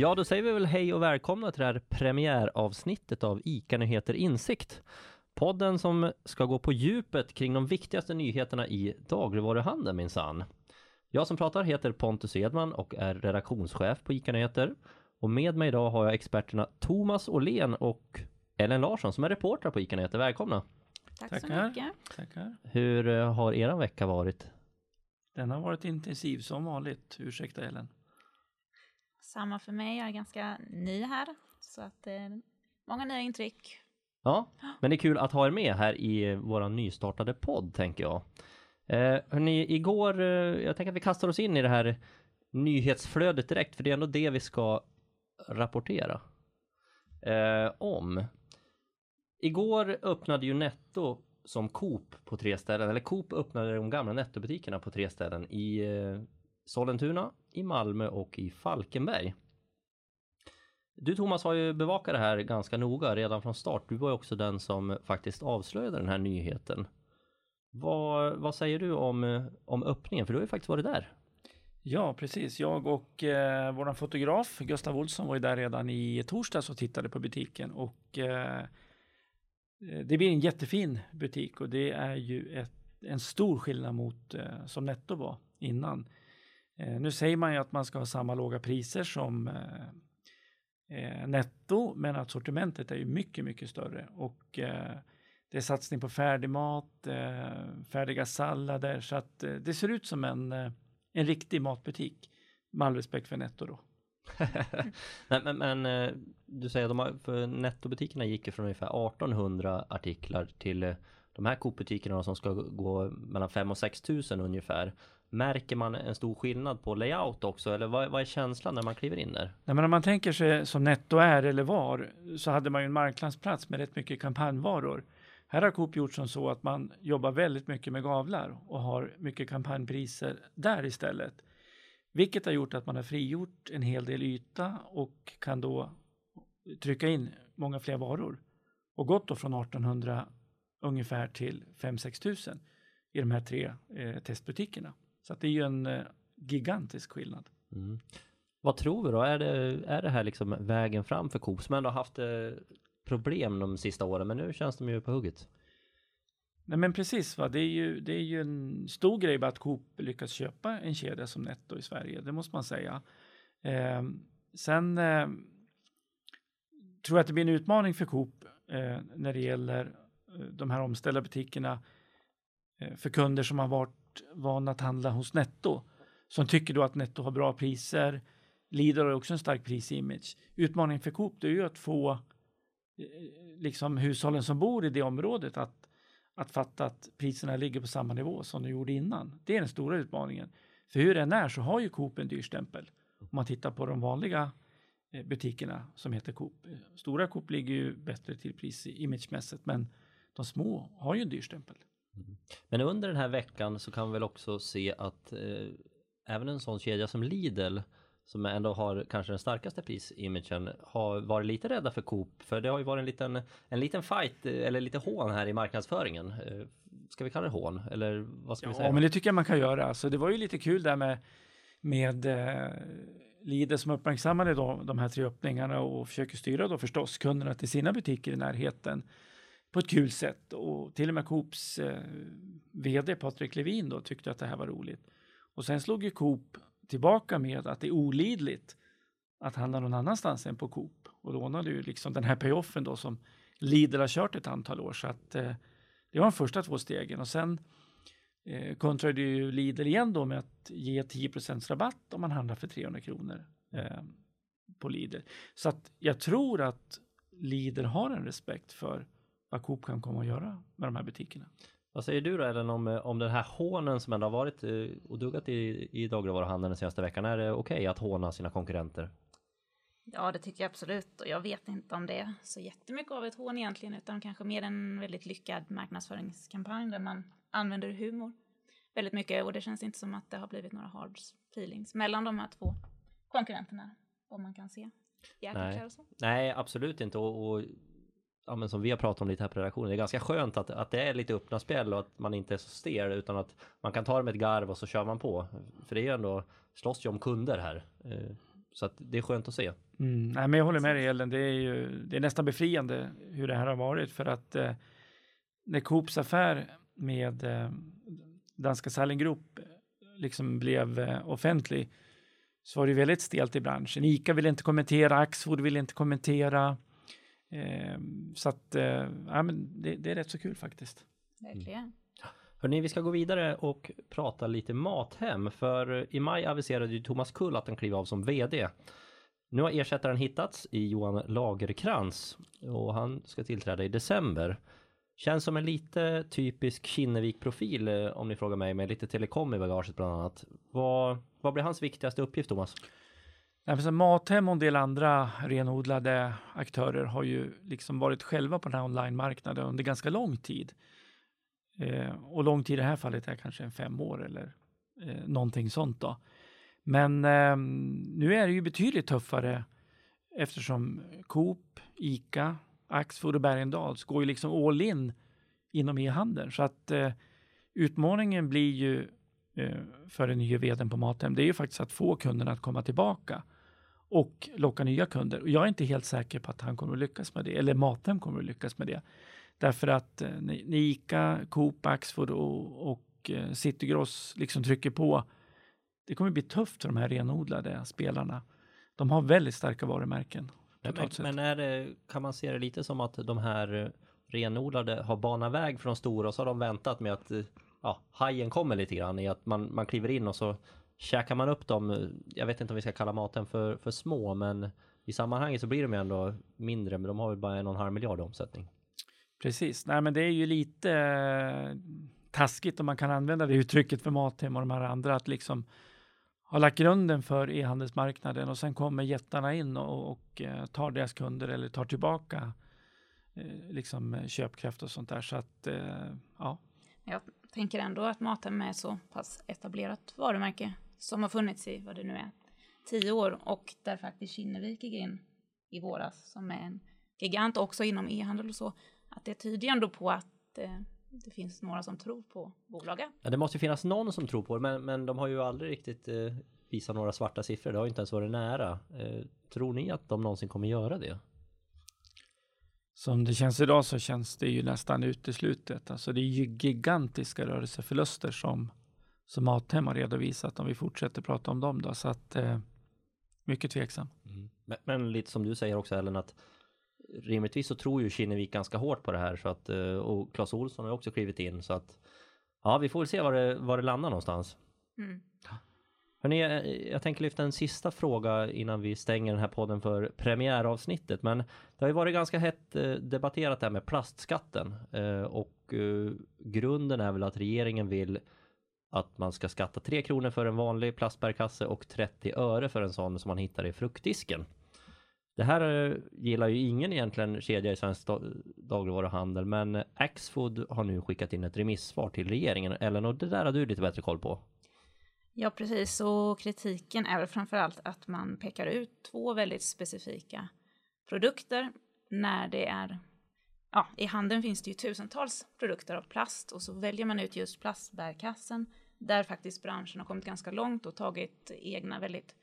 Ja, då säger vi väl hej och välkomna till det här premiäravsnittet av ICA-nyheter Insikt. Podden som ska gå på djupet kring de viktigaste nyheterna i dagligvaruhandeln minsann. Jag som pratar heter Pontus Edman och är redaktionschef på ICA-nyheter. Och med mig idag har jag experterna Thomas Åhlén och Ellen Larsson som är reportrar på ICA-nyheter. Välkomna! Tack Tackar. så mycket. Tackar. Hur eh, har eran vecka varit? Den har varit intensiv som vanligt. Ursäkta Ellen. Samma för mig, jag är ganska ny här. Så att eh, många nya intryck. Ja, men det är kul att ha er med här i vår nystartade podd tänker jag. Eh, hörni, igår, eh, jag tänker att vi kastar oss in i det här nyhetsflödet direkt, för det är ändå det vi ska rapportera eh, om. Igår öppnade ju Netto som Coop på tre ställen, eller Coop öppnade de gamla Nettobutikerna på tre ställen i eh, Sollentuna, i Malmö och i Falkenberg. Du Thomas har ju bevakat det här ganska noga redan från start. Du var ju också den som faktiskt avslöjade den här nyheten. Vad, vad säger du om, om öppningen? För du har ju faktiskt varit där. Ja, precis. Jag och eh, vår fotograf Gustav Olsson var ju där redan i torsdags och tittade på butiken och eh, eh, det blir en jättefin butik och det är ju ett, en stor skillnad mot eh, som Netto var innan. Eh, nu säger man ju att man ska ha samma låga priser som eh, eh, Netto, men att sortimentet är ju mycket, mycket större och det är satsning på färdigmat, färdiga sallader så att det ser ut som en, en riktig matbutik. Med all respekt för Netto då. Nej, men, men du säger att de har, för nettobutikerna gick ju från ungefär 1800 artiklar till de här Coop-butikerna som ska gå mellan 5 och 6 tusen ungefär. Märker man en stor skillnad på layout också eller vad, vad är känslan när man kliver in där? Nej, men om man tänker sig som Netto är eller var så hade man ju en marknadsplats med rätt mycket kampanjvaror. Här har Coop gjort som så att man jobbar väldigt mycket med gavlar och har mycket kampanjpriser där istället. Vilket har gjort att man har frigjort en hel del yta och kan då trycka in många fler varor. Och gått då från 1800 ungefär till 5-6 tusen i de här tre eh, testbutikerna. Så att det är ju en eh, gigantisk skillnad. Mm. Vad tror vi då? Är det, är det här liksom vägen fram för Coop som ändå haft eh, problem de sista åren men nu känns de ju på hugget? Nej men precis, va? Det, är ju, det är ju en stor grej bara att Coop lyckas köpa en kedja som Netto i Sverige, det måste man säga. Eh, sen eh, tror jag att det blir en utmaning för Coop eh, när det gäller Eh, de här omställda butikerna eh, för kunder som har varit vana att handla hos Netto, som tycker då att Netto har bra priser. Lidl har också en stark prisimage. Utmaningen för Coop det är ju att få eh, liksom hushållen som bor i det området att att fatta att priserna ligger på samma nivå som de gjorde innan. Det är den stora utmaningen. För hur det än är så har ju Coop en dyrstämpel. Om man tittar på de vanliga butikerna som heter Coop. Stora Coop ligger ju bättre till pris imagemässigt men de små har ju en dyrstämpel. Mm. Men under den här veckan så kan vi väl också se att eh, även en sån kedja som Lidl som ändå har kanske den starkaste prisimagen har varit lite rädda för Coop för det har ju varit en liten, en liten fight eller lite hån här i marknadsföringen. Eh, Ska vi kalla det hån eller vad ska ja, vi säga? Ja men det tycker jag man kan göra. Så det var ju lite kul där med, med eh, Lidl som uppmärksammade då, de här tre öppningarna och försöker styra då förstås kunderna till sina butiker i närheten på ett kul sätt och till och med Coops eh, vd Patrik Levin då tyckte att det här var roligt. Och sen slog ju Coop tillbaka med att det är olidligt att handla någon annanstans än på Coop. Och lånade ju liksom den här payoffen då som Lidl har kört ett antal år. Så att eh, det var de första två stegen. Och sen eh, kontrade ju Lidl igen då med att ge 10% rabatt om man handlar för 300 kronor eh, på Lidl. Så att jag tror att Lidl har en respekt för vad Coop kan komma att göra med de här butikerna. Vad säger du då Ellen om, om den här hånen som ändå har varit eh, och duggat i, i dagligvaruhandeln den senaste veckan? Är det okej okay att håna sina konkurrenter? Ja, det tycker jag absolut. Och jag vet inte om det är så jättemycket av ett hån egentligen, utan kanske mer en väldigt lyckad marknadsföringskampanj där man använder humor väldigt mycket. Och det känns inte som att det har blivit några hard feelings mellan de här två konkurrenterna, vad man kan se. Nej. Nej, absolut inte. Och, och ja, men som vi har pratat om lite här på redaktionen, det är ganska skönt att, att det är lite öppna spel och att man inte är så stel utan att man kan ta det med ett garv och så kör man på. För det är ju ändå, slåss ju om kunder här. Eh, så att det är skönt att se. Mm, nej, men jag håller med dig Ellen, det är ju det är nästan befriande hur det här har varit för att eh, när Coops affär med eh, danska Salling eh, liksom blev eh, offentlig så var det väldigt stelt i branschen. ICA ville inte kommentera, Axfood ville inte kommentera. Eh, så att eh, ja, men det, det, är rätt så kul faktiskt. Verkligen. Mm. Hörrni, vi ska gå vidare och prata lite Mathem. För i maj aviserade ju Thomas Kull att han kliver av som VD. Nu har ersättaren hittats i Johan Lagerkrans och han ska tillträda i december. Känns som en lite typisk Kinnevik-profil eh, om ni frågar mig med lite telekom i bagaget bland annat. Vad, vad blir hans viktigaste uppgift Thomas? Mathem och en del andra renodlade aktörer har ju liksom varit själva på den här online-marknaden under ganska lång tid. Eh, och lång tid i det här fallet är kanske en fem år eller eh, någonting sånt då. Men eh, nu är det ju betydligt tuffare eftersom Coop, ICA, Axfood och Bergendahls går ju liksom all in inom e-handeln. Så att eh, utmaningen blir ju för den nya vdn på Mathem, det är ju faktiskt att få kunderna att komma tillbaka och locka nya kunder. Och jag är inte helt säker på att han kommer att lyckas med det, eller Mathem kommer att lyckas med det. Därför att eh, när ICA, Coop, Axfood och, och eh, Citygross liksom trycker på, det kommer bli tufft för de här renodlade spelarna. De har väldigt starka varumärken. Men, men det, kan man se det lite som att de här eh, renodlade har banat väg för de stora och så har de väntat med att ja, hajen kommer lite grann i att man, man kliver in och så käkar man upp dem. Jag vet inte om vi ska kalla maten för, för små men i sammanhanget så blir de ju ändå mindre men de har väl bara en och en halv miljard i omsättning. Precis, nej men det är ju lite eh, taskigt om man kan använda det uttrycket för Mathem och de här andra att liksom ha lagt grunden för e-handelsmarknaden och sen kommer jättarna in och, och eh, tar deras kunder eller tar tillbaka eh, liksom eh, köpkraft och sånt där. Så att, eh, ja. Jag tänker ändå att Mathem är så pass etablerat varumärke som har funnits i, vad det nu är, tio år och där faktiskt Kinnevik gick in i våras som är en gigant också inom e-handel och så att det tyder ändå på att eh, det finns några som tror på bolaget. Ja, det måste ju finnas någon som tror på det, men, men de har ju aldrig riktigt eh, visat några svarta siffror. Det har ju inte ens varit nära. Eh, tror ni att de någonsin kommer göra det? Som det känns idag så känns det ju nästan uteslutet. Alltså det är ju gigantiska rörelseförluster som, som Mathem har redovisat om vi fortsätter prata om dem då. Så att eh, mycket tveksam. Mm. Men, men, lite som du säger också Ellen att rimligtvis så tror ju Kinnevik ganska hårt på det här så att eh, och Clas Olsson har också klivit in så att ja, vi får väl se var det, var det landar någonstans. Mm. Hörrni, eh, jag tänker lyfta en sista fråga innan vi stänger den här podden för premiäravsnittet. Men det har ju varit ganska hett eh, debatterat det här med plastskatten eh, och grunden är väl att regeringen vill att man ska skatta 3 kronor för en vanlig plastbärkasse och 30 öre för en sån som man hittar i fruktdisken. Det här gillar ju ingen egentligen kedja i svensk dagligvaruhandel men Axfood har nu skickat in ett remissvar till regeringen. Ellen, och det där har du lite bättre koll på. Ja, precis. Och kritiken är väl framförallt att man pekar ut två väldigt specifika produkter när det är Ja, i handeln finns det ju tusentals produkter av plast och så väljer man ut just plastbärkassen där faktiskt branschen har kommit ganska långt och tagit egna väldigt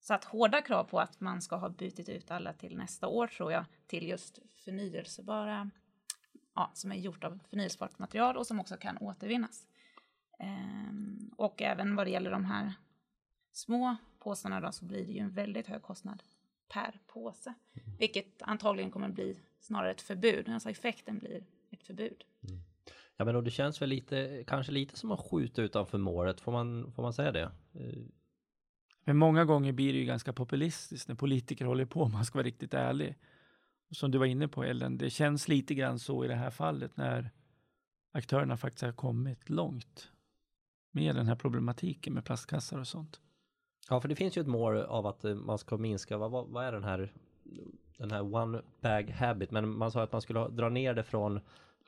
satt hårda krav på att man ska ha bytt ut alla till nästa år tror jag till just förnyelsebara, ja, som är gjort av förnyelsebart material och som också kan återvinnas. Ehm, och även vad det gäller de här små påsarna då så blir det ju en väldigt hög kostnad per påse, mm. vilket antagligen kommer bli snarare ett förbud, alltså effekten blir ett förbud. Mm. Ja men och det känns väl lite, kanske lite som att skjuta utanför målet, får man, får man säga det? Eh, men många gånger blir det ju ganska populistiskt när politiker håller på, om man ska vara riktigt ärlig. Och som du var inne på Ellen, det känns lite grann så i det här fallet när aktörerna faktiskt har kommit långt med den här problematiken med plastkassar och sånt. Ja, för det finns ju ett mål av att eh, man ska minska, vad, vad är den här, den här one bag habit, men man sa att man skulle dra ner det från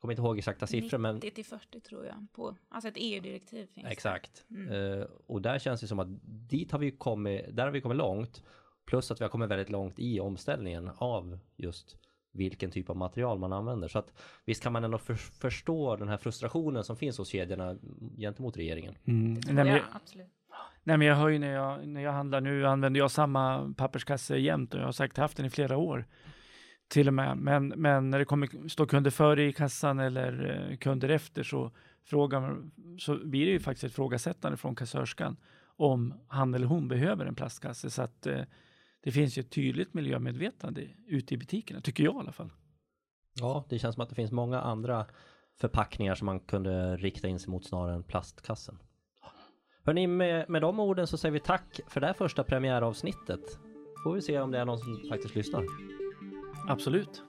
kommer inte ihåg exakta siffror 90 men... 90 till 40 tror jag. På, alltså ett EU-direktiv finns Exakt. Mm. Uh, och där känns det som att dit har vi kommit, där har vi kommit långt. Plus att vi har kommit väldigt långt i omställningen av just vilken typ av material man använder. Så att visst kan man ändå för, förstå den här frustrationen som finns hos kedjorna gentemot regeringen. Mm. Nej, men, ja, absolut. Nej, men jag hör ju när jag, när jag handlar nu använder jag samma papperskasse jämt och jag har säkert haft den i flera år till och med. Men, men när det kommer stå kunder före i kassan eller eh, kunder efter så, frågar, så blir det ju faktiskt ett frågasättande från kassörskan om han eller hon behöver en plastkasse. Så att eh, det finns ju ett tydligt miljömedvetande ute i butikerna, tycker jag i alla fall. Ja, det känns som att det finns många andra förpackningar som man kunde rikta in sig mot snarare än plastkassen. Hörni, med, med de orden så säger vi tack för det här första premiäravsnittet. Får vi se om det är någon som faktiskt lyssnar. Absolut.